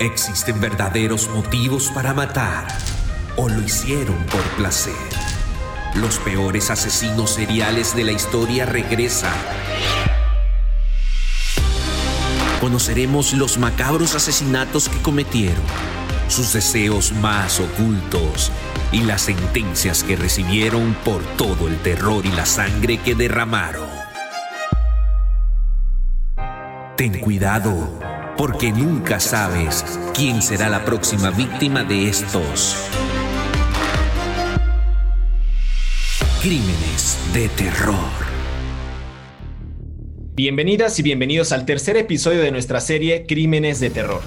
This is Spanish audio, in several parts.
¿Existen verdaderos motivos para matar o lo hicieron por placer? Los peores asesinos seriales de la historia regresan. Conoceremos los macabros asesinatos que cometieron, sus deseos más ocultos y las sentencias que recibieron por todo el terror y la sangre que derramaron. Ten cuidado, porque nunca sabes quién será la próxima víctima de estos crímenes de terror. Bienvenidas y bienvenidos al tercer episodio de nuestra serie Crímenes de Terror.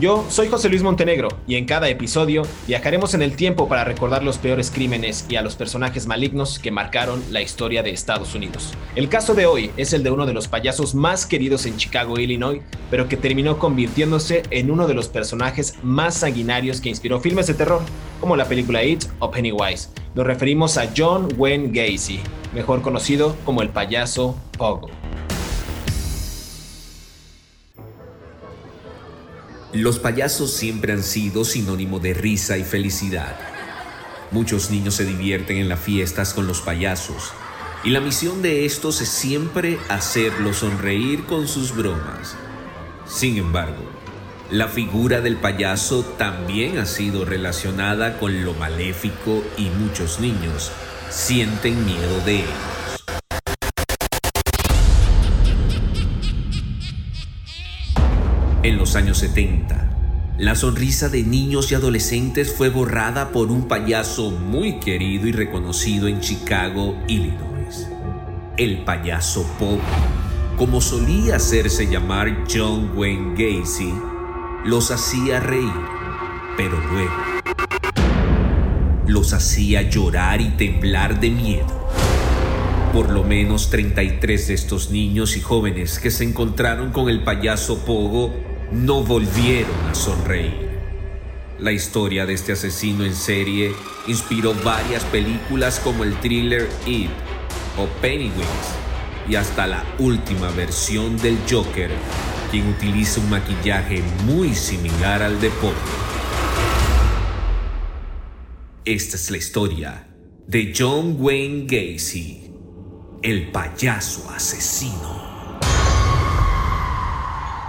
Yo soy José Luis Montenegro y en cada episodio viajaremos en el tiempo para recordar los peores crímenes y a los personajes malignos que marcaron la historia de Estados Unidos. El caso de hoy es el de uno de los payasos más queridos en Chicago, Illinois, pero que terminó convirtiéndose en uno de los personajes más sanguinarios que inspiró filmes de terror, como la película It o Pennywise. Nos referimos a John Wayne Gacy, mejor conocido como el payaso Pogo. Los payasos siempre han sido sinónimo de risa y felicidad. Muchos niños se divierten en las fiestas con los payasos y la misión de estos es siempre hacerlos sonreír con sus bromas. Sin embargo, la figura del payaso también ha sido relacionada con lo maléfico y muchos niños sienten miedo de él. En los años 70, la sonrisa de niños y adolescentes fue borrada por un payaso muy querido y reconocido en Chicago, Illinois. El payaso Pop, como solía hacerse llamar John Wayne Gacy, los hacía reír, pero luego los hacía llorar y temblar de miedo. Por lo menos 33 de estos niños y jóvenes que se encontraron con el payaso Pogo no volvieron a sonreír. La historia de este asesino en serie inspiró varias películas como el thriller It o Pennywise y hasta la última versión del Joker, quien utiliza un maquillaje muy similar al de Poe. Esta es la historia de John Wayne Gacy, el payaso asesino.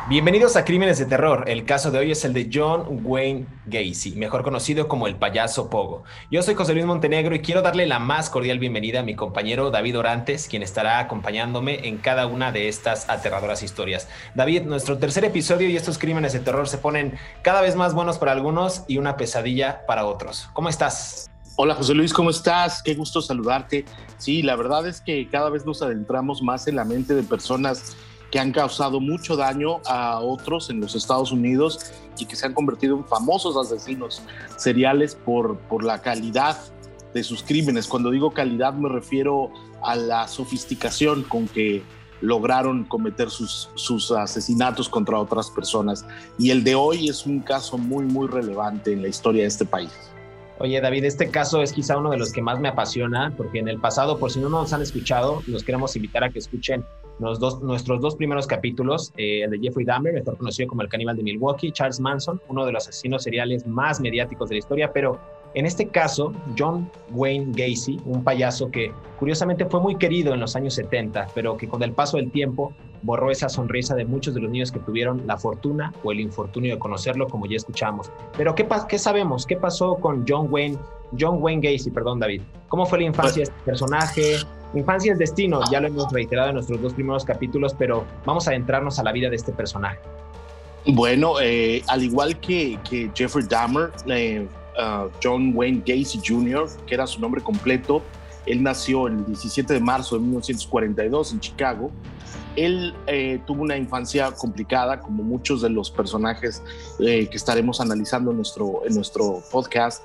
Bienvenidos a Crímenes de Terror. El caso de hoy es el de John Wayne Gacy, mejor conocido como el payaso Pogo. Yo soy José Luis Montenegro y quiero darle la más cordial bienvenida a mi compañero David Orantes, quien estará acompañándome en cada una de estas aterradoras historias. David, nuestro tercer episodio y estos crímenes de terror se ponen cada vez más buenos para algunos y una pesadilla para otros. ¿Cómo estás? Hola José Luis, ¿cómo estás? Qué gusto saludarte. Sí, la verdad es que cada vez nos adentramos más en la mente de personas que han causado mucho daño a otros en los Estados Unidos y que se han convertido en famosos asesinos seriales por, por la calidad de sus crímenes. Cuando digo calidad me refiero a la sofisticación con que lograron cometer sus, sus asesinatos contra otras personas. Y el de hoy es un caso muy, muy relevante en la historia de este país. Oye, David, este caso es quizá uno de los que más me apasiona, porque en el pasado, por si no nos han escuchado, los queremos invitar a que escuchen dos, nuestros dos primeros capítulos, eh, el de Jeffrey Dahmer, mejor conocido como el caníbal de Milwaukee, Charles Manson, uno de los asesinos seriales más mediáticos de la historia, pero en este caso, John Wayne Gacy, un payaso que curiosamente fue muy querido en los años 70, pero que con el paso del tiempo borró esa sonrisa de muchos de los niños que tuvieron la fortuna o el infortunio de conocerlo, como ya escuchamos. Pero ¿qué, qué sabemos? ¿Qué pasó con John Wayne, John Wayne Gacy, perdón David? ¿Cómo fue la infancia de este personaje? Infancia es destino, ya lo hemos reiterado en nuestros dos primeros capítulos, pero vamos a adentrarnos a la vida de este personaje. Bueno, eh, al igual que, que Jeffrey Dahmer, eh, John Wayne Gacy Jr., que era su nombre completo, él nació el 17 de marzo de 1942 en Chicago. Él eh, tuvo una infancia complicada, como muchos de los personajes que estaremos analizando en nuestro, en nuestro podcast.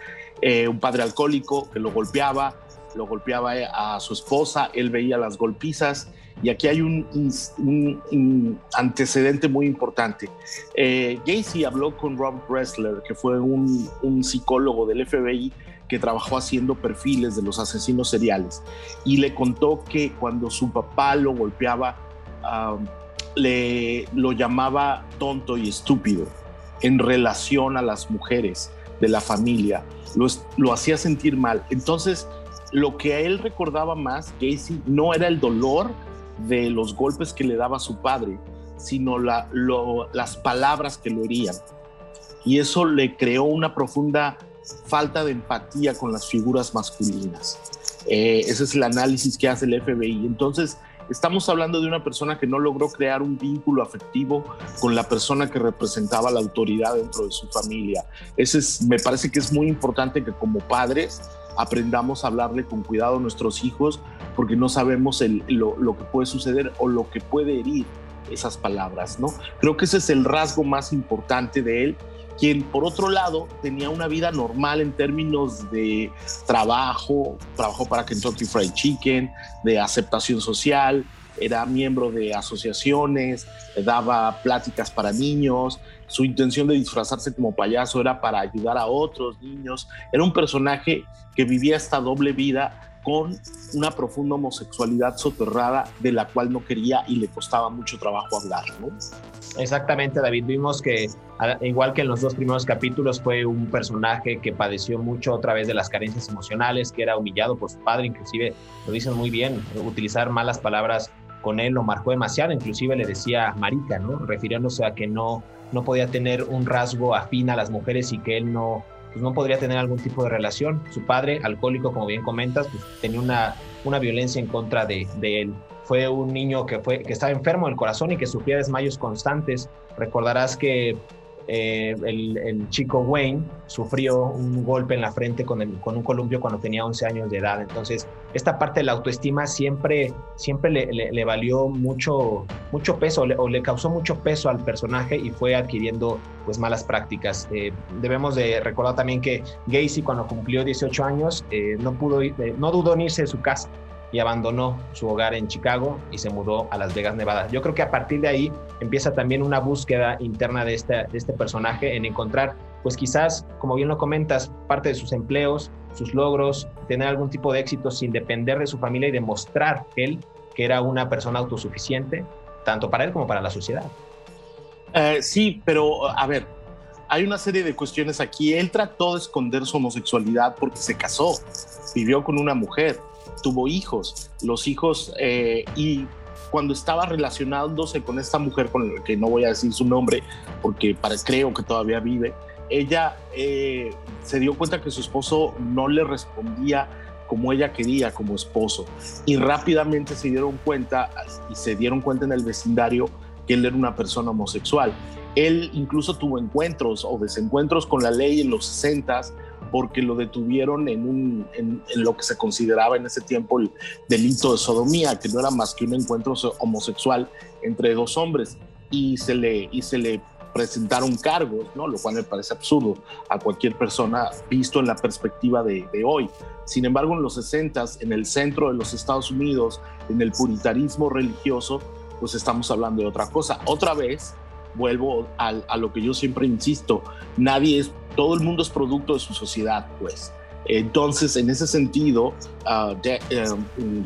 un padre alcohólico que lo golpeaba, lo golpeaba eh, a su esposa, él veía las golpizas y aquí hay un, antecedente muy importante. Eh, habló con Rob Bressler, que fue un, psicólogo del FBI que trabajó haciendo perfiles de los asesinos seriales y le contó que cuando su papá lo golpeaba, le, lo llamaba tonto y estúpido. en relación a las mujeres de la familia, lo, lo hacía sentir mal. Entonces, lo que a él recordaba más, Gacy, no era el dolor de los golpes que le daba su padre, sino la, las palabras que lo herían. Y eso le creó una profunda falta de empatía con las figuras masculinas. Eh, ese es el análisis que hace el FBI. Entonces, estamos hablando de una persona que no logró crear un vínculo afectivo con la persona que representaba la autoridad dentro de su familia. Ese es, me parece que es muy importante que como padres aprendamos a hablarle con cuidado a nuestros hijos porque no sabemos lo, que puede suceder o lo que puede herir esas palabras, ¿no? Creo que ese es el rasgo más importante de él quien por otro lado tenía una vida normal en términos de trabajo, trabajo para Kentucky Fried Chicken, de aceptación social, era miembro de asociaciones, daba pláticas para niños, su intención de disfrazarse como payaso era para ayudar a otros niños, era un personaje que vivía esta doble vida con una profunda homosexualidad soterrada de la cual no quería y le costaba mucho trabajo hablar. ¿no? Exactamente, David. Vimos que, igual que en los dos primeros capítulos, fue un personaje que padeció mucho otra vez de las carencias emocionales, que era humillado por su padre, inclusive lo dicen muy bien, utilizar malas palabras con él lo marcó demasiado, inclusive le decía marica, ¿no? Refiriéndose a que no, no podía tener un rasgo afín a las mujeres y que él no, pues no podría tener algún tipo de relación. Su padre, alcohólico, como bien comentas, pues tenía una, una violencia en contra de, de él. Fue un niño que, fue, que estaba enfermo del corazón y que sufría desmayos constantes. Recordarás que eh, el, chico Wayne sufrió un golpe en la frente con, un columpio cuando tenía 11 años de edad. Entonces, esta parte de la autoestima siempre, siempre le, valió mucho, mucho peso o le causó mucho peso al personaje y fue adquiriendo pues malas prácticas. Eh, debemos de recordar también que Gacy cuando cumplió 18 años eh, no pudo no dudó en irse de su casa y abandonó su hogar en Chicago y se mudó a Las Vegas, Nevada. Yo creo que a partir de ahí empieza también una búsqueda interna de este, de este personaje en encontrar, pues quizás, como bien lo comentas, parte de sus empleos, sus logros, tener algún tipo de éxito sin depender de su familia y demostrar él que era una persona autosuficiente, tanto para él como para la sociedad. Eh, sí, pero a ver, hay una serie de cuestiones aquí. Él trató de esconder su homosexualidad porque se casó, vivió con una mujer tuvo hijos. Los hijos, eh, y cuando estaba relacionándose con esta mujer, con la que no voy a decir su nombre, porque para, creo que todavía vive, ella eh, se dio cuenta que su esposo no le respondía como ella quería como esposo. Y rápidamente se dieron cuenta y se dieron cuenta en el vecindario que él era una persona homosexual. Él incluso tuvo encuentros o desencuentros con la ley en los 60 porque lo detuvieron en, un, en, lo que se consideraba en ese tiempo el delito de sodomía, que no era más que un encuentro homosexual entre dos hombres, y se le, y se le presentaron cargos, ¿no? lo cual me parece absurdo a cualquier persona visto en la perspectiva de, de hoy. Sin embargo, en los 60, en el centro de los Estados Unidos, en el puritarismo religioso, pues estamos hablando de otra cosa. Otra vez, vuelvo a, a lo que yo siempre insisto, nadie es todo el mundo es producto de su sociedad, pues. Entonces, en ese sentido, uh,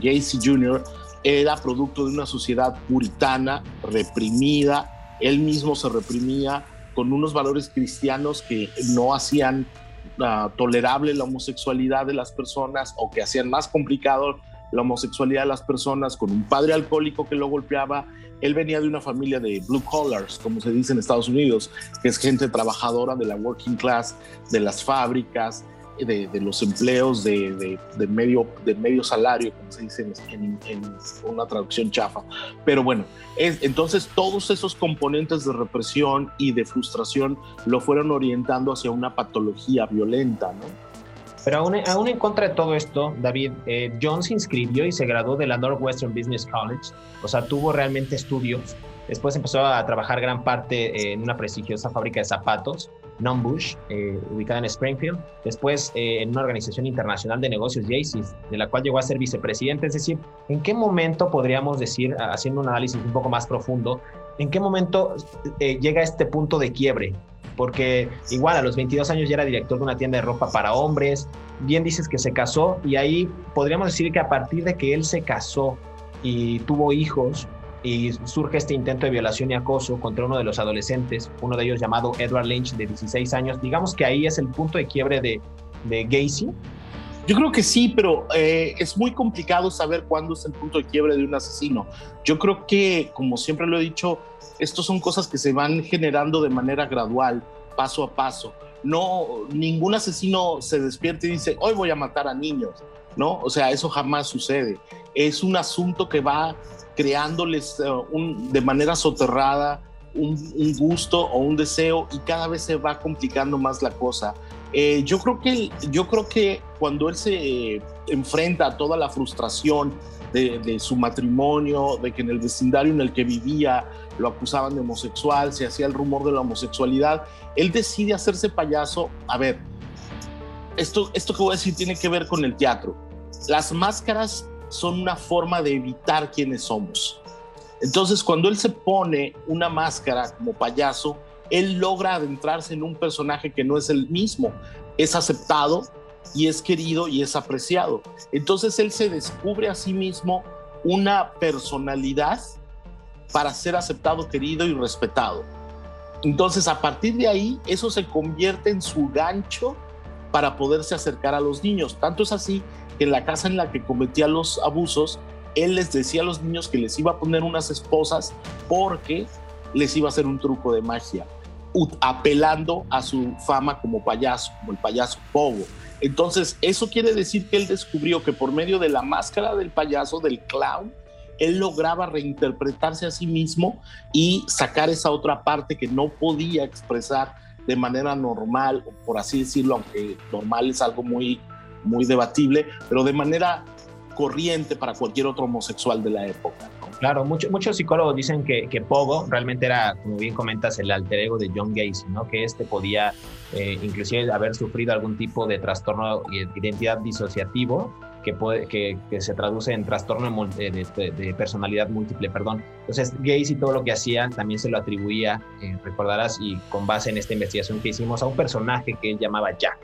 Gacy Jr. era producto de una sociedad puritana, reprimida, él mismo se reprimía con unos valores cristianos que no hacían ah, tolerable la homosexualidad de las personas o que hacían más complicado la homosexualidad de las personas, con un padre alcohólico que lo golpeaba. Él venía de una familia de blue collars, como se dice en Estados Unidos, que es gente trabajadora de la working class, de las fábricas, de, los empleos de, medio, salario, como se dice en, una traducción chafa. Pero bueno, es, entonces todos esos componentes de represión y de frustración lo fueron orientando hacia una patología violenta, ¿no? Pero aún, aún, en contra de todo esto, David, eh, John se inscribió y se graduó de la Northwestern Business College, o sea, tuvo realmente estudios. Después empezó a trabajar gran parte en una prestigiosa fábrica de zapatos, Numbush, eh, ubicada en Springfield. Después eh, en una organización internacional de negocios, Jaycees, de la cual llegó a ser vicepresidente. Es decir, ¿en qué momento podríamos decir, haciendo un análisis un poco más profundo, en qué momento llega este punto de quiebre porque igual a los 22 años ya era director de una tienda de ropa para hombres, bien dices que se casó y ahí podríamos decir que a partir de que él se casó y tuvo hijos, y surge este intento de violación y acoso contra uno de los adolescentes, uno de ellos llamado Edward Lynch de 16 años. Digamos que ahí es el punto de quiebre de, de Gacy. Yo creo que sí, pero eh, es muy complicado saber cuándo es el punto de quiebre de un asesino. Yo creo que, como siempre lo he dicho, estos son cosas que se van generando de manera gradual, paso a paso. No, ningún asesino se despierta y dice, hoy voy a matar a niños, ¿no? O sea, eso jamás sucede. Es un asunto que va creándoles eh, un, de manera soterrada un, gusto o un deseo y cada vez se va complicando más la cosa. Eh, yo, creo que, yo creo que cuando él se eh, enfrenta a toda la frustración de, de, su matrimonio, de que en el vecindario en el que vivía lo acusaban de homosexual, se hacía el rumor de la homosexualidad, él decide hacerse payaso. A ver, esto, esto que voy a decir tiene que ver con el teatro. Las máscaras son una forma de evitar quiénes somos. Entonces, cuando él se pone una máscara como payaso, él logra adentrarse en un personaje que no es el mismo, es aceptado y es querido y es apreciado. Entonces, él se descubre a sí mismo una personalidad para ser aceptado, querido y respetado. Entonces, a partir de ahí, eso se convierte en su gancho para poderse acercar a los niños. Tanto es así en la casa en la que cometía los abusos, él les decía a los niños que les iba a poner unas esposas porque les iba a hacer un truco de magia, apelando a su fama como payaso, como el payaso Pogo. Entonces, eso quiere decir que él descubrió que por medio de la máscara del payaso, del clown, él lograba reinterpretarse a sí mismo y sacar esa otra parte que no podía expresar de manera normal, por así decirlo, aunque normal es algo muy muy debatible, pero de manera corriente para cualquier otro homosexual de la época. Claro, muchos psicólogos dicen que, Pogo realmente era, como bien comentas, el alter ego de John Gacy, ¿no? que este podía eh, inclusive haber sufrido algún tipo de trastorno de identidad disociativo que, puede, que, se traduce en trastorno de, de, personalidad múltiple, perdón. Entonces, Gacy todo lo que hacía también se lo atribuía, eh, recordarás, y con base en esta investigación que hicimos, a un personaje que él llamaba Jack.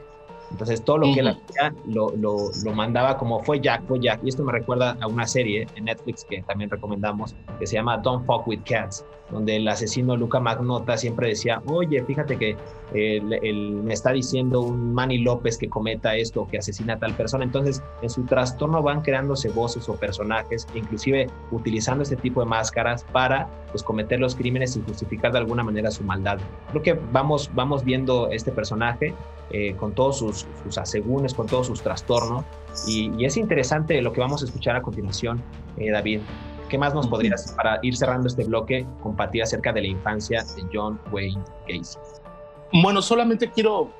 Entonces todo lo que él hacía lo, lo, lo, mandaba como fue Jack, fue Jack. Y esto me recuerda a una serie en Netflix que también recomendamos, que se llama Don't Fuck With Cats, donde el asesino Luca Magnota siempre decía, oye, fíjate que me está diciendo un Manny López que cometa esto, que asesina a tal persona. Entonces, en su trastorno van creándose voces o personajes, inclusive utilizando este tipo de máscaras para pues, cometer los crímenes y justificar de alguna manera su maldad. Creo que vamos, vamos viendo este personaje eh, con todos sus, sus asegúnes, con todos sus trastornos. Y, es interesante lo que vamos a escuchar a continuación, eh, David. ¿Qué más nos podrías, para ir cerrando este bloque, compartir acerca de la infancia de John Wayne Gacy? Bueno, solamente quiero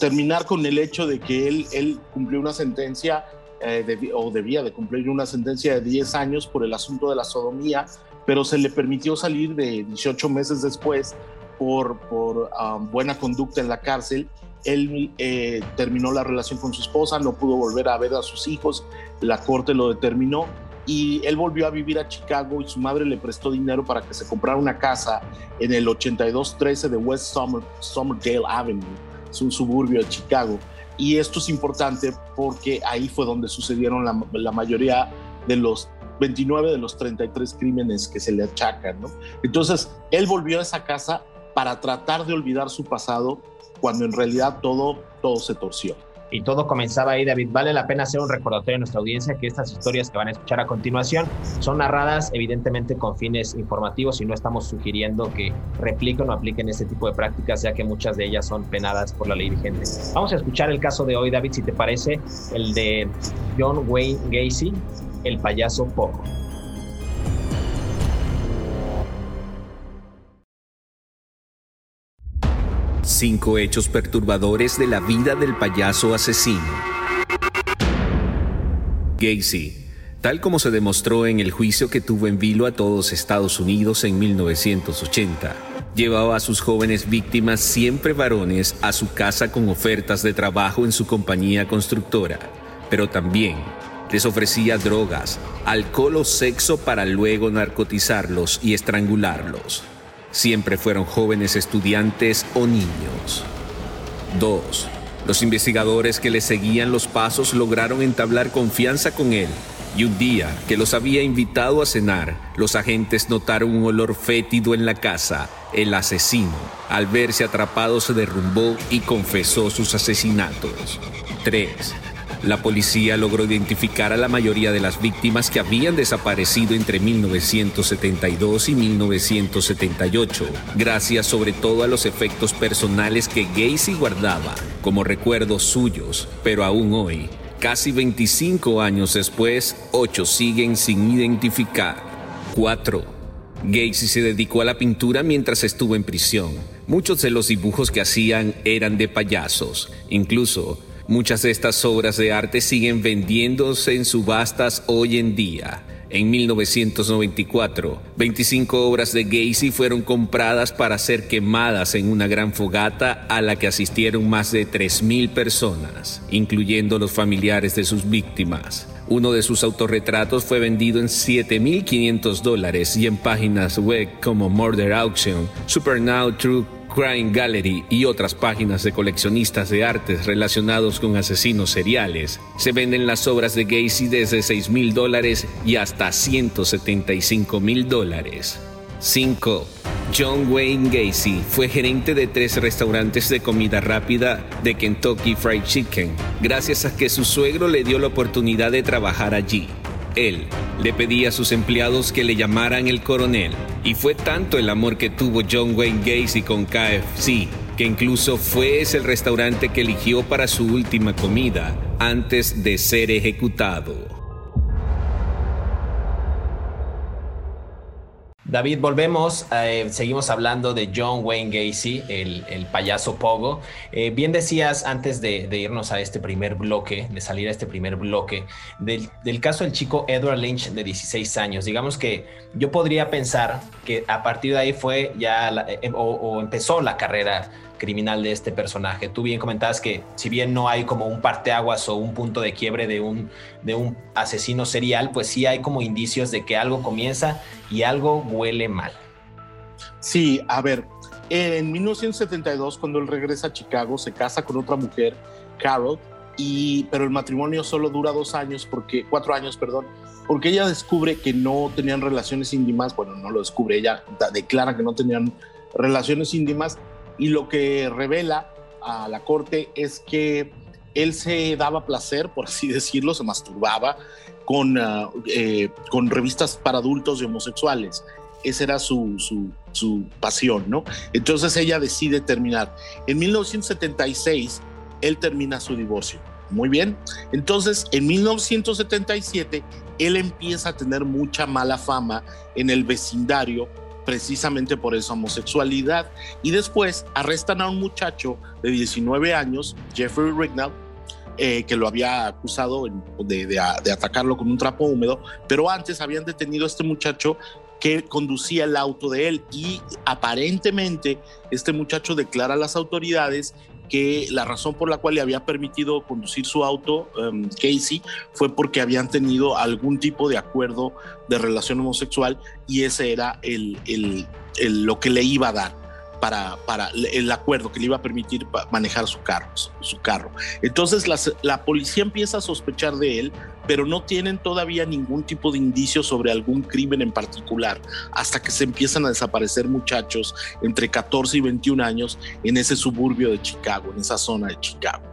terminar con el hecho de que él, él cumplió una sentencia eh, o debía de cumplir una sentencia de 10 años por el asunto de la sodomía, pero se le permitió salir de 18 meses después por, por um, buena conducta en la cárcel. Él eh, terminó la relación con su esposa, no pudo volver a ver a sus hijos, la corte lo determinó y él volvió a vivir a Chicago y su madre le prestó dinero para que se comprara una casa en el 8213 de West Summer, Summerdale Avenue, es un suburbio de Chicago. Y esto es importante porque ahí fue donde sucedieron la, mayoría de los 29 de los 33 crímenes que se le achacan. Entonces, él volvió a esa casa para tratar de olvidar su pasado cuando en realidad todo, todo se torció y todo comenzaba ahí, David. Vale la pena hacer un recordatorio a nuestra audiencia que estas historias que van a escuchar a continuación son narradas evidentemente con fines informativos y no estamos sugiriendo que repliquen o apliquen este tipo de prácticas, ya que muchas de ellas son penadas por la ley vigente. Vamos a escuchar el caso de hoy, David, si te parece, el de John Wayne Gacy, el payaso Poco. Cinco hechos perturbadores de la vida del payaso asesino. Gacy, tal como se demostró en el juicio que tuvo en vilo a todos Estados Unidos en 1980, llevaba a sus jóvenes víctimas, siempre varones, a su casa con ofertas de trabajo en su compañía constructora, pero también les ofrecía drogas, alcohol o sexo para luego narcotizarlos y estrangularlos siempre fueron jóvenes estudiantes o niños. 2. Los investigadores que le seguían los pasos lograron entablar confianza con él Y un día que los había invitado a cenar, los agentes notaron un olor fétido en la casa. El asesino, al verse atrapado, se derrumbó y confesó sus asesinatos. 3. La policía logró identificar a la mayoría de las víctimas que habían desaparecido entre 1972 y 1978, gracias sobre todo a los efectos personales que Gacy guardaba como recuerdos suyos, pero aún hoy, casi 25 años después, ocho siguen sin identificar. 4. Gacy se dedicó a la pintura mientras estuvo en prisión. Muchos de los dibujos que hacían eran de payasos, incluso Muchas de estas obras de arte siguen vendiéndose en subastas hoy en día. En 1994, 25 obras de Gacy fueron compradas para ser quemadas en una gran fogata a la que asistieron más de 3.000 personas, incluyendo los familiares de sus víctimas. Uno de sus autorretratos fue vendido en 7.500 dólares y en páginas web como Murder Auction, Supernow True Crime Gallery y otras páginas de coleccionistas de artes relacionados con asesinos seriales, se venden las obras de Gacy desde 6 mil dólares y hasta 175 mil dólares. 5. John Wayne Gacy fue gerente de tres restaurantes de comida rápida de Kentucky Fried Chicken, gracias a que su suegro le dio la oportunidad de trabajar allí. Él le pedía a sus empleados que le llamaran el coronel, y fue tanto el amor que tuvo John Wayne Gacy con KFC que incluso fue ese el restaurante que eligió para su última comida antes de ser ejecutado. David, volvemos, eh, seguimos hablando de John Wayne Gacy, el, payaso Pogo. Eh, bien decías antes de, irnos a este primer bloque, de salir a este primer bloque, del, caso del chico Edward Lynch de 16 años. Digamos que yo podría pensar que a partir de ahí fue ya, eh, o empezó la carrera criminal de este personaje. Tú bien comentabas que si bien no hay como un parteaguas o un punto de quiebre de un, de un asesino serial, pues sí hay como indicios de que algo comienza y algo huele mal. Sí, a ver, en 1972 cuando él regresa a Chicago se casa con otra mujer, Carol, y, pero el matrimonio solo dura dos años, porque, cuatro años, perdón, porque ella descubre que no tenían relaciones íntimas, bueno, no lo descubre, ella declara que no tenían relaciones íntimas y lo que revela a la corte es que él se daba placer, por así decirlo, se masturbaba con, ah, eh, con revistas para adultos y homosexuales. Esa era su, su, su, pasión, ¿no? Entonces ella decide terminar. En 1976, él termina su divorcio. Muy bien. Entonces, en 1977, él empieza a tener mucha mala fama en el vecindario precisamente por esa homosexualidad. Y después arrestan a un muchacho de 19 años, Jeffrey Rignall, eh, que lo había acusado de, de, atacarlo con un trapo húmedo, pero antes habían detenido a este muchacho que conducía el auto de él y aparentemente este muchacho declara a las autoridades que la razón por la cual le había permitido conducir su auto, um, Casey, fue porque habían tenido algún tipo de acuerdo de relación homosexual y ese era el, lo que le iba a dar para, para el acuerdo que le iba a permitir manejar su carro. Su carro. Entonces la policía empieza a sospechar de él, pero no tienen todavía ningún tipo de indicio sobre algún crimen en particular, hasta que se empiezan a desaparecer muchachos entre 14 y 21 años en ese suburbio de Chicago, en esa zona de Chicago.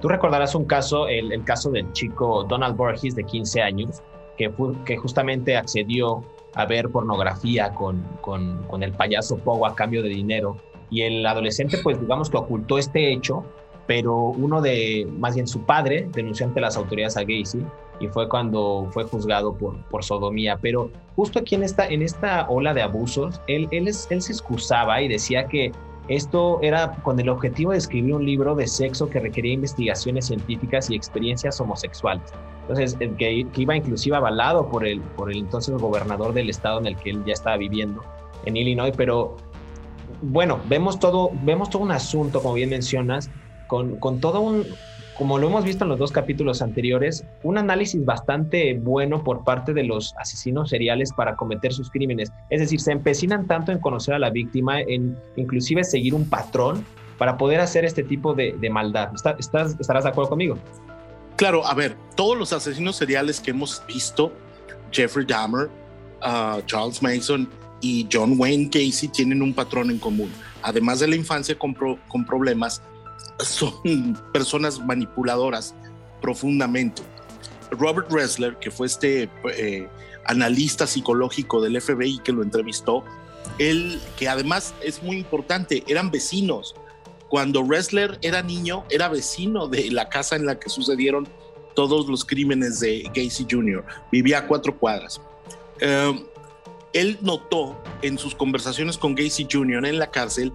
Tú recordarás un caso, el, el caso del chico Donald Borges de 15 años, que, que justamente accedió a ver pornografía con, con, el payaso Pogo a cambio de dinero. Y el adolescente, pues digamos que ocultó este hecho, pero uno de, más bien su padre, denunció ante las autoridades a Gacy y fue cuando fue juzgado por, por sodomía. Pero justo aquí en esta, en esta ola de abusos, él, él, él se excusaba y decía que esto era con el objetivo de escribir un libro de sexo que requería investigaciones científicas y experiencias homosexuales. Entonces, que, que, iba inclusive avalado por el, por el entonces gobernador del estado en el que él ya estaba viviendo, en Illinois, pero bueno, vemos todo, vemos todo un asunto, como bien mencionas, con, con todo un, como lo hemos visto en los dos capítulos anteriores, un análisis bastante bueno por parte de los asesinos seriales para cometer sus crímenes. Es decir, se empecinan tanto en conocer a la víctima, en inclusive seguir un patrón para poder hacer este tipo de, maldad. ¿Estás, ¿Estarás de acuerdo conmigo? Claro, a ver, todos los asesinos seriales que hemos visto, Jeffrey Dahmer, uh, Charles Mason y John Wayne Casey tienen un patrón en común. Además de la infancia con problemas, son personas manipuladoras profundamente. Robert Ressler, que fue este eh, analista psicológico del FBI que lo entrevistó, él, que además es muy importante, eran vecinos. Cuando Ressler era niño, era vecino de la casa en la que sucedieron todos los crímenes de Gacy Jr. Vivía a cuatro cuadras. Em, él notó en sus conversaciones con Gacy Jr. en la cárcel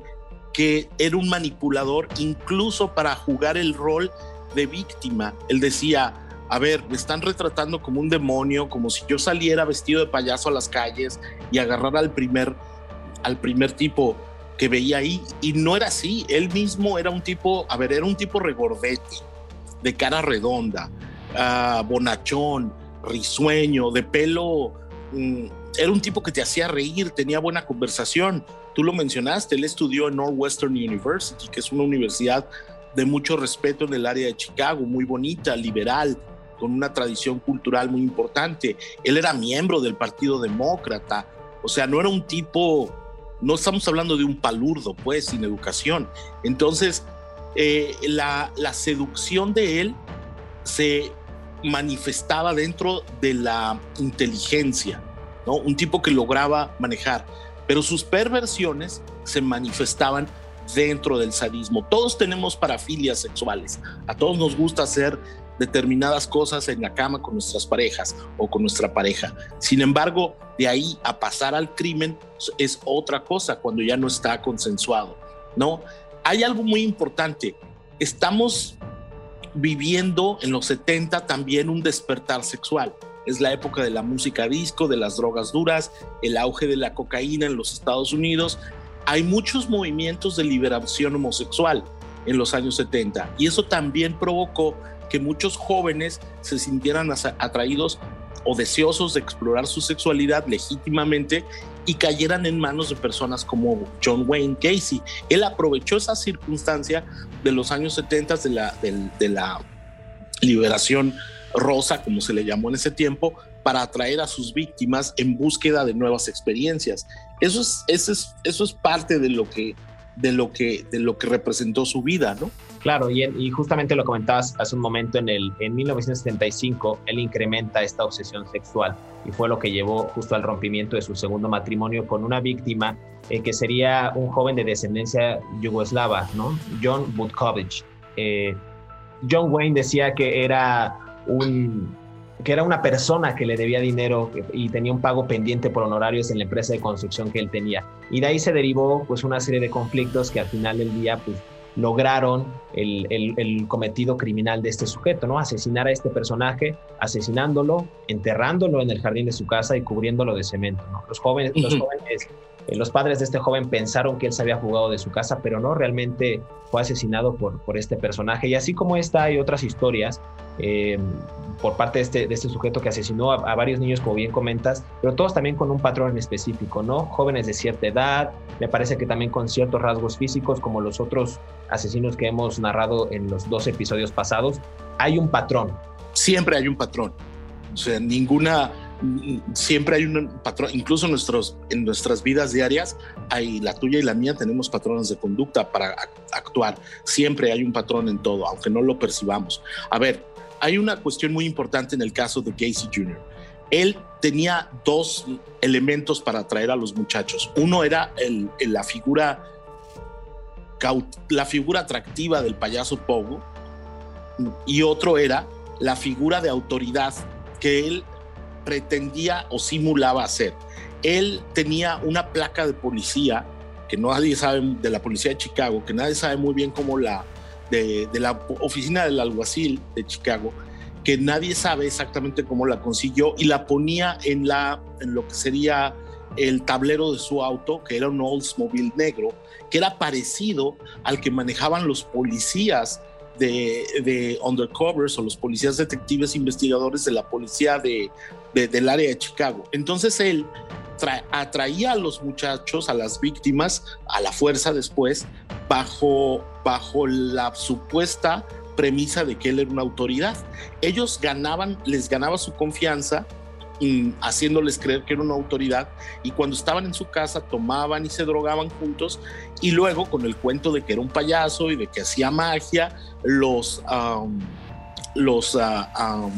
que era un manipulador incluso para jugar el rol de víctima. Él decía, a ver, me están retratando como un demonio, como si yo saliera vestido de payaso a las calles y agarrara al primer, al primer tipo que veía ahí. Y no era así, él mismo era un tipo, a ver, era un tipo regordete, de cara redonda, uh, bonachón, risueño, de pelo... Mm, era un tipo que te hacía reír, tenía buena conversación. Tú lo mencionaste, él estudió en Northwestern University, que es una universidad de mucho respeto en el área de Chicago, muy bonita, liberal, con una tradición cultural muy importante. Él era miembro del Partido Demócrata, o sea, no era un tipo, no estamos hablando de un palurdo, pues, sin educación. Entonces, eh, la, la seducción de él se manifestaba dentro de la inteligencia, ¿no? Un tipo que lograba manejar, pero sus perversiones se manifestaban dentro del sadismo. Todos tenemos parafilias sexuales, a todos nos gusta hacer determinadas cosas en la cama con nuestras parejas o con nuestra pareja. Sin embargo, de ahí a pasar al crimen es otra cosa cuando ya no está consensuado, ¿no? Hay algo muy importante. Estamos viviendo en los 70 también un despertar sexual. Es la época de la música disco, de las drogas duras, el auge de la cocaína en los Estados Unidos. Hay muchos movimientos de liberación homosexual en los años 70 y eso también provocó que muchos jóvenes se sintieran atraídos o deseosos de explorar su sexualidad legítimamente y cayeran en manos de personas como John Wayne Casey. Él aprovechó esa circunstancia de los años 70 de la, de, la liberación rosa, como se le llamó en ese tiempo, para atraer a sus víctimas en búsqueda de nuevas experiencias. Eso es, eso es, eso es parte de lo que de lo que, de lo que representó su vida, ¿no? Claro, y, justamente lo comentabas hace un momento, en, el, en 1975 él incrementa esta obsesión sexual y fue lo que llevó justo al rompimiento de su segundo matrimonio con una víctima eh, que sería un joven de descendencia yugoslava, ¿no? John Butkovich. Eh, John Wayne decía que era un, que era una persona que le debía dinero y tenía un pago pendiente por honorarios en la empresa de construcción que él tenía. Y de ahí se derivó pues una serie de conflictos que al final del día pues lograron el, el, cometido criminal de este sujeto, ¿no? Asesinar a este personaje, asesinándolo, enterrándolo en el jardín de su casa y cubriéndolo de cemento, ¿no? Los jóvenes, los jóvenes eh, los padres de este joven pensaron que él se había jugado de su casa, pero no, realmente fue asesinado por, por este personaje. Y así como esta hay otras historias eh, por parte de este, de este sujeto que asesinó a, varios niños, como bien comentas, pero todos también con un patrón en específico, ¿no? Jóvenes de cierta edad, me parece que también con ciertos rasgos físicos, como los otros asesinos que hemos narrado en los dos episodios pasados, hay un patrón. Siempre hay un patrón. O sea, ninguna, siempre hay un patrón, incluso en, nuestros, en nuestras vidas diarias, hay la tuya y la mía, tenemos patrones de conducta para actuar. Siempre hay un patrón en todo, aunque no lo percibamos. A ver, hay una cuestión muy importante en el caso de Casey Jr. Él tenía dos elementos para atraer a los muchachos. Uno era la figura la figura atractiva del payaso Pogo y otro era la figura de autoridad que él pretendía o simulaba hacer. Él tenía una placa de policía que nadie sabe de la policía de Chicago, que nadie sabe muy bien cómo la de, la oficina del alguacil de Chicago, que nadie sabe exactamente cómo la consiguió y la ponía en la en lo que sería el tablero de su auto, que era un Oldsmobile negro, que era parecido al que manejaban los policías de, de, undercovers o los policías detectives investigadores de la policía de, del área de Chicago. Entonces él atraía a los muchachos, a las víctimas, a la fuerza después, bajo, bajo la supuesta premisa de que él era una autoridad. Ellos ganaban, les ganaba su confianza haciéndoles creer que era una autoridad y cuando estaban en su casa tomaban y se drogaban juntos y luego con el cuento de que era un payaso y de que hacía magia, los, los, ah,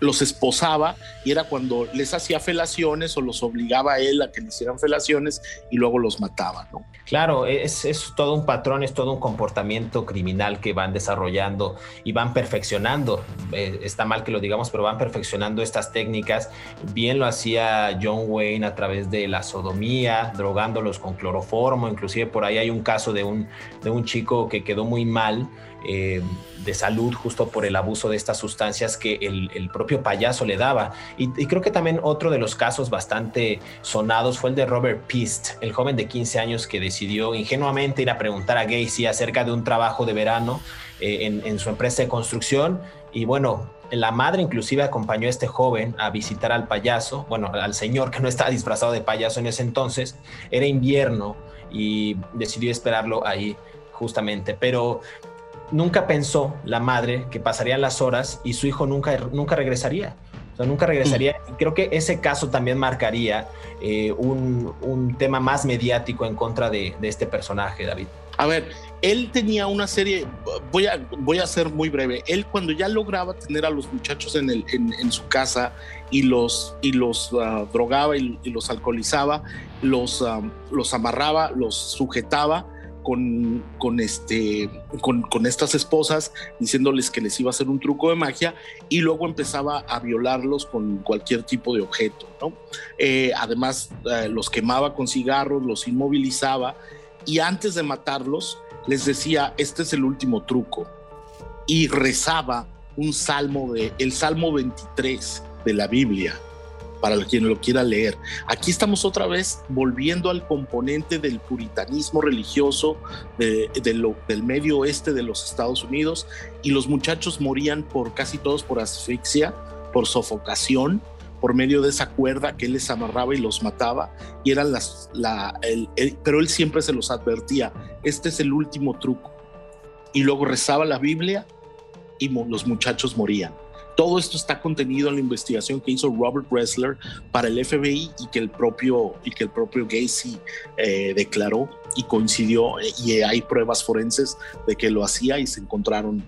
los esposaba y era cuando les hacía felaciones o los obligaba a él a que le hicieran felaciones y luego los mataba, ¿no? Claro, es, es, todo un patrón, es todo un comportamiento criminal que van desarrollando y van perfeccionando. Eh, está mal que lo digamos, pero van perfeccionando estas técnicas. Bien lo hacía John Wayne a través de la sodomía, drogándolos con cloroformo. Inclusive por ahí hay un caso de un, de un chico que quedó muy mal eh, de salud justo por el abuso de estas sustancias que el, propio payaso le daba. Y, creo que también otro de los casos bastante sonados fue el de Robert Pist, el joven de 15 años que decidió ingenuamente ir a preguntar a Gacy acerca de un trabajo de verano eh, en, en su empresa de construcción. Y bueno, la madre inclusive acompañó a este joven a visitar al payaso, bueno, al señor que no estaba disfrazado de payaso en ese entonces, era invierno y decidió esperarlo ahí justamente, pero nunca pensó la madre que pasarían las horas y su hijo nunca, nunca regresaría. O sea, nunca regresaría. Y creo que ese caso también marcaría eh, un, tema más mediático en contra de, este personaje, David. A ver, él tenía una serie, voy a, voy a ser muy breve, él cuando ya lograba tener a los muchachos en, el, en, su casa y los, y los ah, drogaba y, los alcoholizaba, los, ah, los amarraba, los sujetaba, con, este, con, estas esposas diciéndoles que les iba a hacer un truco de magia y luego empezaba a violarlos con cualquier tipo de objeto. ¿no? Eh, además, eh, los quemaba con cigarros, los inmovilizaba y antes de matarlos les decía, este es el último truco. Y rezaba un salmo de, el Salmo 23 de la Biblia para quien lo quiera leer. Aquí estamos otra vez volviendo al componente del puritanismo religioso de, del medio oeste de los Estados Unidos y los muchachos morían por casi todos por asfixia, por sofocación, por medio de esa cuerda que él les amarraba y los mataba y eran las la, pero él siempre se los advertía este es el último truco y luego rezaba la Biblia y los muchachos morían todo esto está contenido en la investigación que hizo Robert Ressler para el FBI y que el propio, y que el propio Gacy eh, declaró y coincidió eh, y hay pruebas forenses de que lo hacía y se encontraron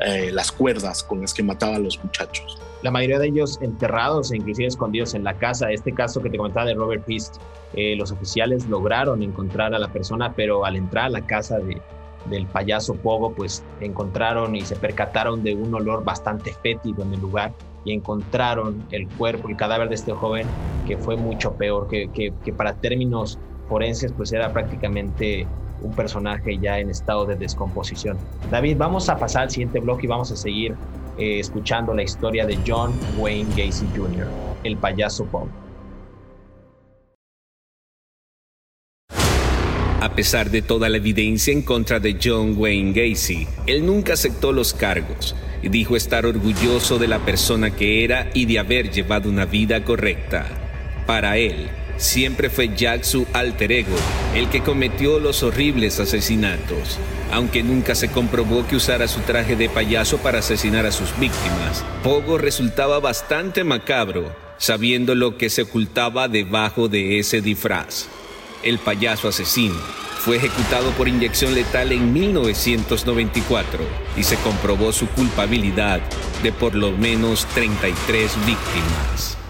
eh, las cuerdas con las que mataba a los muchachos. La mayoría de ellos enterrados e inclusive escondidos en la casa. Este caso que te comentaba de Robert Pist, los oficiales lograron encontrar a la persona, pero al entrar a la casa de, del payaso Pogo, pues encontraron y se percataron de un olor bastante fétido en el lugar y encontraron el cuerpo, el cadáver de este joven, que fue mucho peor, que, que, para términos forenses, pues era prácticamente un personaje ya en estado de descomposición. David, vamos a pasar al siguiente bloque y vamos a seguir eh, escuchando la historia de John Wayne Gacy Jr., el payaso Pogo. A pesar de toda la evidencia en contra de John Wayne Gacy, él nunca aceptó los cargos y dijo estar orgulloso de la persona que era y de haber llevado una vida correcta. Para él, siempre fue Jack su alter ego, el que cometió los horribles asesinatos, aunque nunca se comprobó que usara su traje de payaso para asesinar a sus víctimas. Pogo resultaba bastante macabro, sabiendo lo que se ocultaba debajo de ese disfraz el payaso asesino, fue ejecutado por inyección letal en 1994 y se comprobó su culpabilidad de por lo menos 33 víctimas.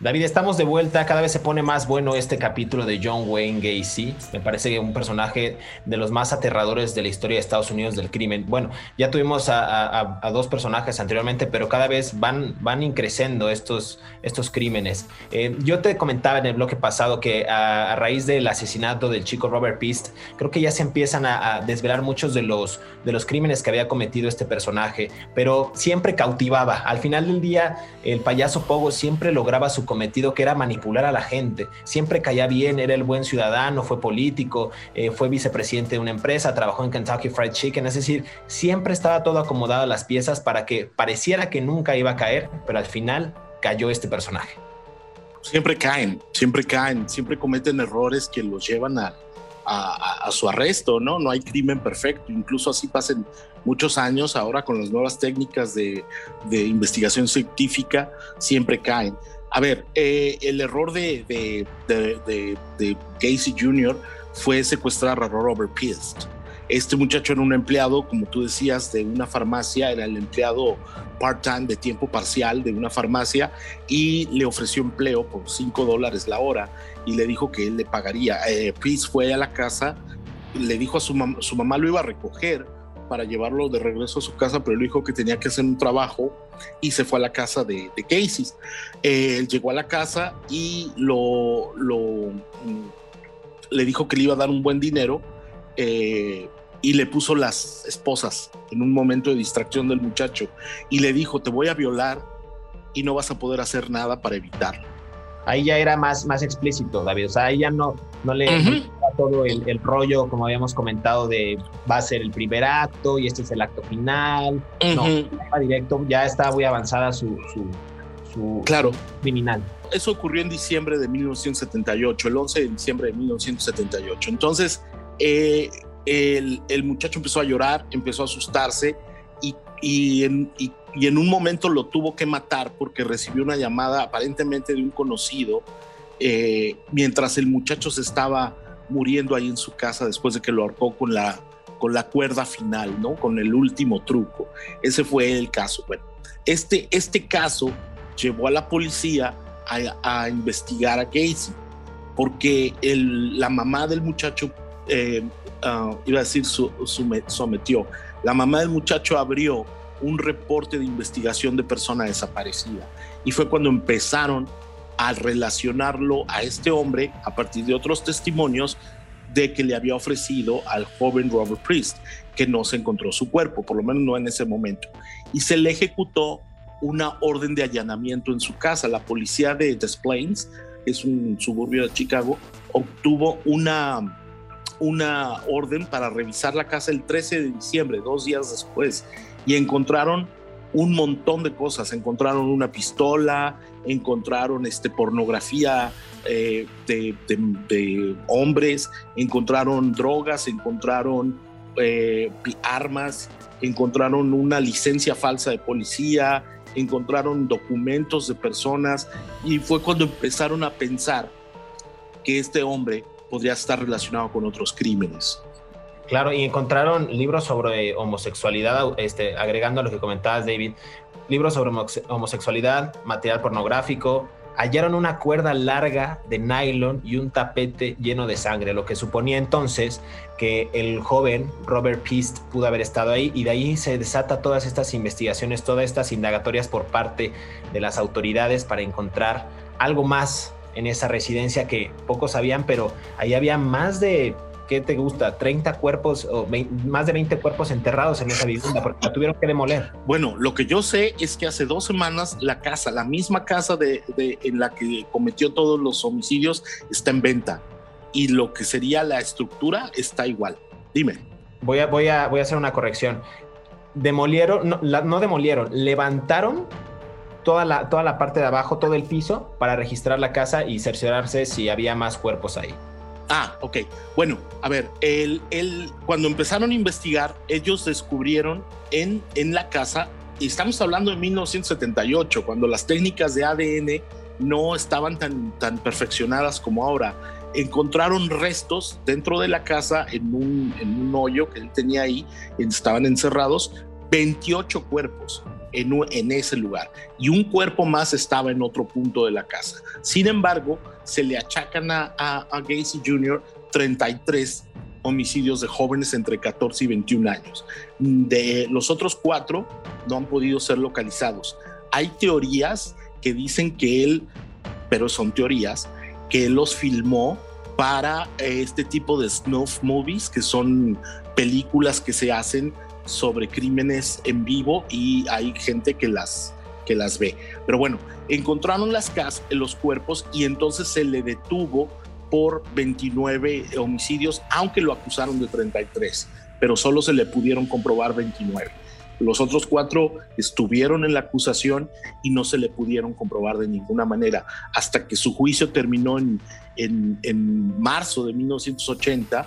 David, estamos de vuelta. Cada vez se pone más bueno este capítulo de John Wayne Gacy. Me parece un personaje de los más aterradores de la historia de Estados Unidos del crimen. Bueno, ya tuvimos a, dos personajes anteriormente, pero cada vez van, van increciendo estos, estos crímenes. Eh, yo te comentaba en el bloque pasado que a, raíz del asesinato del chico Robert Pist, creo que ya se empiezan a, desvelar muchos de los, de los crímenes que había cometido este personaje, pero siempre cautivaba. Al final del día, el payaso Pogo siempre lograba su cometido que era manipular a la gente. Siempre caía bien, era el buen ciudadano, fue político, eh, fue vicepresidente de una empresa, trabajó en Kentucky Fried Chicken, es decir, siempre estaba todo acomodado a las piezas para que pareciera que nunca iba a caer, pero al final cayó este personaje. Siempre caen, siempre caen, siempre cometen errores que los llevan a, a, su arresto, ¿no? No hay crimen perfecto, incluso así pasen muchos años, ahora con las nuevas técnicas de, de investigación científica, siempre caen. A ver, eh, el error de, de, de, de, Casey Jr. fue secuestrar a Robert Pierce. Este muchacho era un empleado, como tú decías, de una farmacia, era el empleado part-time de tiempo parcial de una farmacia y le ofreció empleo por 5 dólares la hora y le dijo que él le pagaría. Eh, fue a la casa, le dijo a su, su mamá lo iba a recoger para llevarlo de regreso a su casa, pero le dijo que tenía que hacer un trabajo y se fue a la casa de, de Casey. Eh, él llegó a la casa y lo, lo, mm, le dijo que le iba a dar un buen dinero eh, y le puso las esposas en un momento de distracción del muchacho y le dijo, te voy a violar y no vas a poder hacer nada para evitarlo. Ahí ya era más, más explícito, David. O sea, ahí ya no, no le todo el, rollo, como habíamos comentado, de va a ser el primer acto y este es el acto final. No, va directo, ya está muy avanzada su, su, claro. criminal. Eso ocurrió en diciembre de 1978, el 11 de diciembre de 1978. Entonces, eh, el, el, muchacho empezó a llorar, empezó a asustarse y, y, en, y, en, un momento lo tuvo que matar porque recibió una llamada aparentemente de un conocido eh, mientras el muchacho se estaba muriendo ahí en su casa después de que lo ahorcó con la, con la cuerda final, ¿no? Con el último truco. Ese fue el caso. Bueno, este, este caso llevó a la policía a, a investigar a Casey porque el, la mamá del muchacho eh, Ah, iba a decir, su, sometió. La mamá del muchacho abrió un reporte de investigación de persona desaparecida y fue cuando empezaron a relacionarlo a este hombre a partir de otros testimonios de que le había ofrecido al joven Robert Priest, que no se encontró su cuerpo, por lo menos no en ese momento. Y se le ejecutó una orden de allanamiento en su casa. La policía de Des Plaines, es un suburbio de Chicago, obtuvo una una orden para revisar la casa el 13 de diciembre, dos días después, y encontraron un montón de cosas. Encontraron una pistola, encontraron este, pornografía eh, de, hombres, encontraron drogas, encontraron eh, armas, encontraron una licencia falsa de policía, encontraron documentos de personas y fue cuando empezaron a pensar que este hombre podría estar relacionado con otros crímenes. Claro, y encontraron libros sobre homosexualidad, este, agregando a lo que comentabas, David, libros sobre homosexualidad, material pornográfico, hallaron una cuerda larga de nylon y un tapete lleno de sangre, lo que suponía entonces que el joven Robert Peast pudo haber estado ahí y de ahí se desata todas estas investigaciones, todas estas indagatorias por parte de las autoridades para encontrar algo más en esa residencia que pocos sabían, pero ahí había más de, ¿qué te gusta? 30 cuerpos o más de 20 cuerpos enterrados en esa vivienda porque la tuvieron que demoler. Bueno, lo que yo sé es que hace dos semanas la casa, la misma casa de, en la que cometió todos los homicidios, está en venta y lo que sería la estructura está igual. Dime. Voy a, voy a, voy a hacer una corrección. Demolieron, no, no demolieron, levantaron toda la, toda la parte de abajo, todo el piso, para registrar la casa y cerciorarse si había más cuerpos ahí. Ah, ok. Bueno, a ver, el, el, cuando empezaron a investigar, ellos descubrieron en, en la casa, y estamos hablando de 1978, cuando las técnicas de ADN no estaban tan, tan perfeccionadas como ahora. Encontraron restos dentro de la casa en un, en un hoyo que él tenía ahí, estaban encerrados, 28 cuerpos en, ese lugar y un cuerpo más estaba en otro punto de la casa. Sin embargo, se le achacan a, a, Gacy Jr. 33 homicidios de jóvenes entre 14 y 21 años. De los otros cuatro no han podido ser localizados. Hay teorías que dicen que él, pero son teorías, que los filmó para este tipo de snuff movies, que son películas que se hacen sobre crímenes en vivo y hay gente que las, que las ve. Pero bueno, encontraron las casas, los cuerpos y entonces se le detuvo por 29 homicidios, aunque lo acusaron de 33, pero solo se le pudieron comprobar 29. Los otros cuatro estuvieron en la acusación y no se le pudieron comprobar de ninguna manera hasta que su juicio terminó en, en, marzo de 1980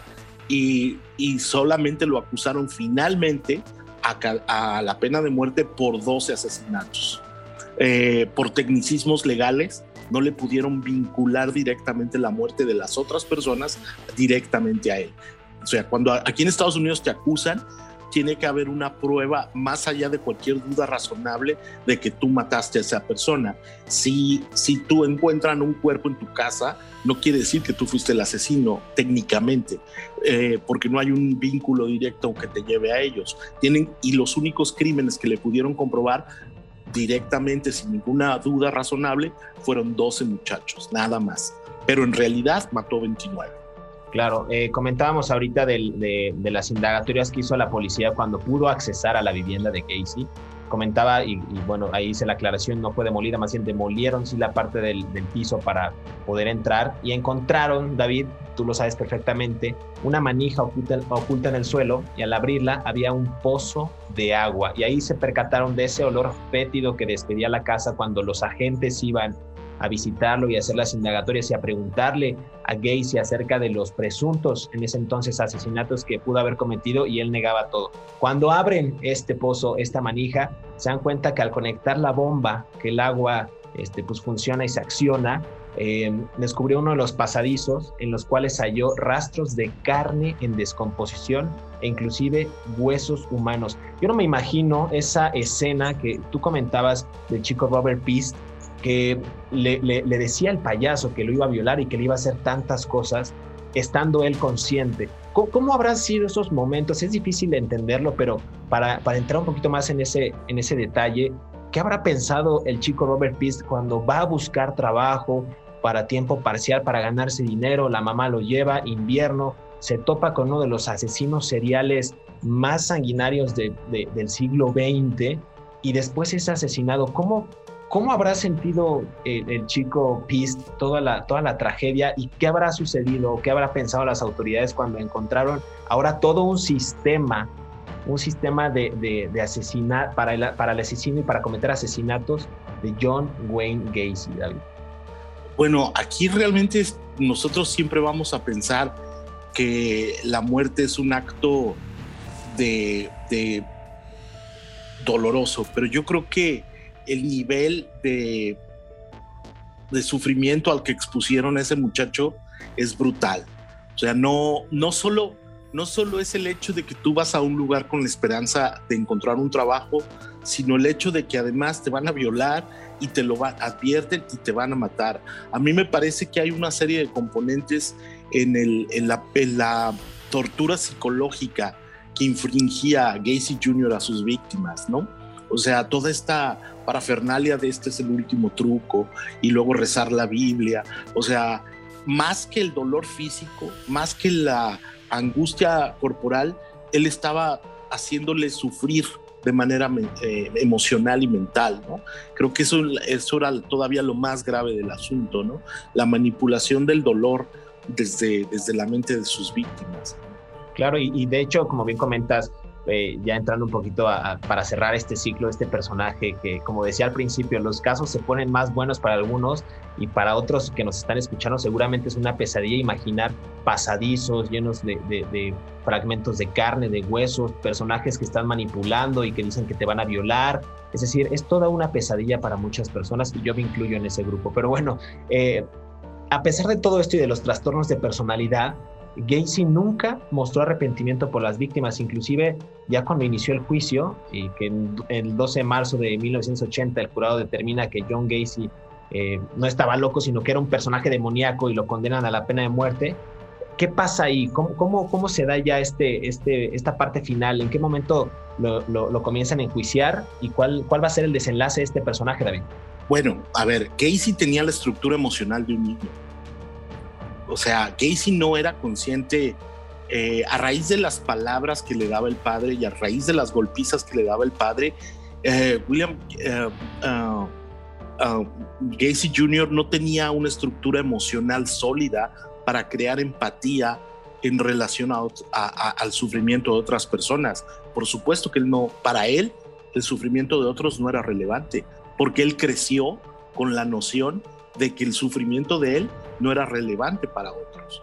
y, y, solamente lo acusaron finalmente a, a, la pena de muerte por 12 asesinatos. Eh, por tecnicismos legales, no le pudieron vincular directamente la muerte de las otras personas directamente a él. O sea, cuando aquí en Estados Unidos te acusan, tiene que haber una prueba más allá de cualquier duda razonable de que tú mataste a esa persona. Si, si tú encuentran un cuerpo en tu casa, no quiere decir que tú fuiste el asesino técnicamente, eh, porque no hay un vínculo directo que te lleve a ellos. Tienen, y los únicos crímenes que le pudieron comprobar directamente, sin ninguna duda razonable, fueron 12 muchachos, nada más. Pero en realidad mató 29. Claro, eh, comentábamos ahorita de, las indagatorias que hizo la policía cuando pudo accesar a la vivienda de Casey. Comentaba, y, bueno, ahí hice la aclaración, no fue demolida, más bien demolieron sí la parte del, piso para poder entrar y encontraron, David, tú lo sabes perfectamente, una manija oculta, oculta en el suelo y al abrirla había un pozo de agua y ahí se percataron de ese olor fétido que despedía la casa cuando los agentes iban a visitarlo y a hacer las indagatorias y a preguntarle a Gacy acerca de los presuntos en ese entonces asesinatos que pudo haber cometido y él negaba todo. Cuando abren este pozo, esta manija, se dan cuenta que al conectar la bomba, que el agua este, pues funciona y se acciona, eh, descubrió uno de los pasadizos en los cuales halló rastros de carne en descomposición e inclusive huesos humanos. Yo no me imagino esa escena que tú comentabas del chico Robert Peast que le, decía al payaso que lo iba a violar y que le iba a hacer tantas cosas, estando él consciente. ¿Cómo, habrán sido esos momentos? Es difícil entenderlo, pero para, para, entrar un poquito más en ese, en ese detalle, ¿qué habrá pensado el chico Robert Peast cuando va a buscar trabajo para tiempo parcial, para ganarse dinero? La mamá lo lleva, invierno, se topa con uno de los asesinos seriales más sanguinarios del siglo XX y después es asesinado. ¿Cómo, ¿Cómo habrá sentido el, chico Pist toda la, toda la tragedia y qué habrá sucedido qué habrá pensado las autoridades cuando encontraron ahora todo un sistema, un sistema de, de, asesinar para el, para el asesino y para cometer asesinatos de John Wayne Gacy, David? Bueno, aquí realmente nosotros siempre vamos a pensar que la muerte es un acto de, doloroso, pero yo creo que el nivel de, sufrimiento al que expusieron ese muchacho es brutal. O sea, no, no, solo, no solo es el hecho de que tú vas a un lugar con la esperanza de encontrar un trabajo, sino el hecho de que además te van a violar y te lo advierten y te van a matar. A mí me parece que hay una serie de componentes en, la, tortura psicológica que infringía Gacy Jr. a sus víctimas, ¿no? O sea, toda esta parafernalia de este es el último truco y luego rezar la Biblia. O sea, más que el dolor físico, más que la angustia corporal, él estaba haciéndole sufrir de manera eh, emocional y mental, ¿no? Creo que eso, eso era todavía lo más grave del asunto, ¿no? La manipulación del dolor desde, desde la mente de sus víctimas. Claro, y, y de hecho, como bien comentas, eh, ya entrando un poquito para cerrar este ciclo, este personaje que, como decía al principio, los casos se ponen más buenos para algunos y para otros que nos están escuchando seguramente es una pesadilla imaginar pasadizos llenos de, fragmentos de carne, de huesos, personajes que están manipulando y que dicen que te van a violar. Es decir, es toda una pesadilla para muchas personas y yo me incluyo en ese grupo. Pero bueno, eh, a pesar de todo esto y de los trastornos de personalidad, Gacy nunca mostró arrepentimiento por las víctimas, inclusive ya cuando inició el juicio y que el 12 de marzo de 1980 el jurado determina que John Gacy eh, no estaba loco, sino que era un personaje demoníaco y lo condenan a la pena de muerte. ¿Qué pasa ahí? ¿Cómo, cómo, cómo se da ya este, este, esta parte final? ¿En qué momento lo, lo, comienzan a enjuiciar? ¿Y cuál, cuál va a ser el desenlace de este personaje, David? Bueno, a ver, Gacy tenía la estructura emocional de un niño o sea, Casey no era consciente eh, a raíz de las palabras que le daba el padre y a raíz de las golpizas que le daba el padre, eh, William uh, Gacy Jr. no tenía una estructura emocional sólida para crear empatía en relación al sufrimiento de otras personas. Por supuesto que él no, para él, el sufrimiento de otros no era relevante, porque él creció con la noción de que el sufrimiento de él no era relevante para otros.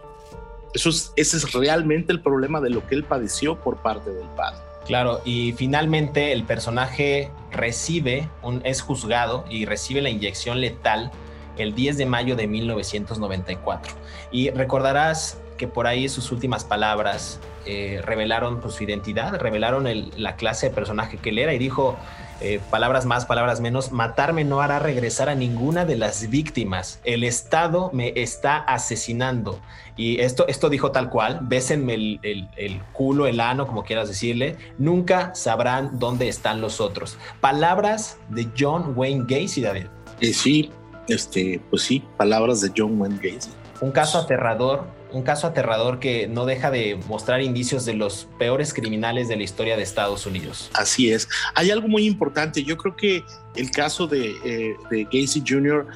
Eso es, ese es realmente el problema de lo que él padeció por parte del padre. Claro, y finalmente el personaje recibe, un, es juzgado y recibe la inyección letal el 10 de mayo de 1994. Y recordarás que por ahí sus últimas palabras eh, revelaron pues, su identidad, revelaron la clase de personaje que él era y dijo, eh, palabras más, palabras menos, matarme no hará regresar a ninguna de las víctimas. El Estado me está asesinando. Y esto, esto dijo tal cual, bésenme el, el, culo, el ano, como quieras decirle, nunca sabrán dónde están los otros. Palabras de John Wayne Gacy, David. Eh, sí, este, pues sí, palabras de John Wayne Gacy. Un caso aterrador un caso aterrador que no deja de mostrar indicios de los peores criminales de la historia de Estados Unidos. Así es. Hay algo muy importante. Yo creo que el caso de, eh, Gacy Jr.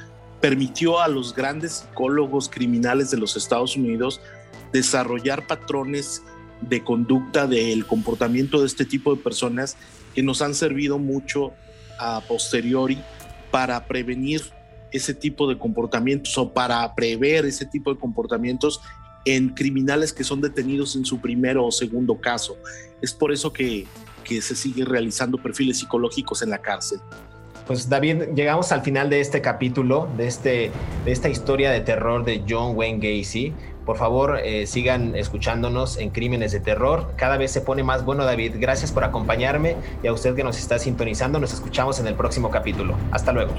permitió a los grandes psicólogos criminales de los Estados Unidos desarrollar patrones de conducta del comportamiento de este tipo de personas que nos han servido mucho a posteriori para prevenir ese tipo de comportamientos o para prever ese tipo de comportamientos en criminales que son detenidos en su primero o segundo caso. Es por eso que, que se siguen realizando perfiles psicológicos en la cárcel. Pues David, llegamos al final de este capítulo, de, este, de esta historia de terror de John Wayne Gacy. Por favor, eh, sigan escuchándonos en Crímenes de Terror. Cada vez se pone más bueno, David. Gracias por acompañarme y a usted que nos está sintonizando. Nos escuchamos en el próximo capítulo. Hasta luego.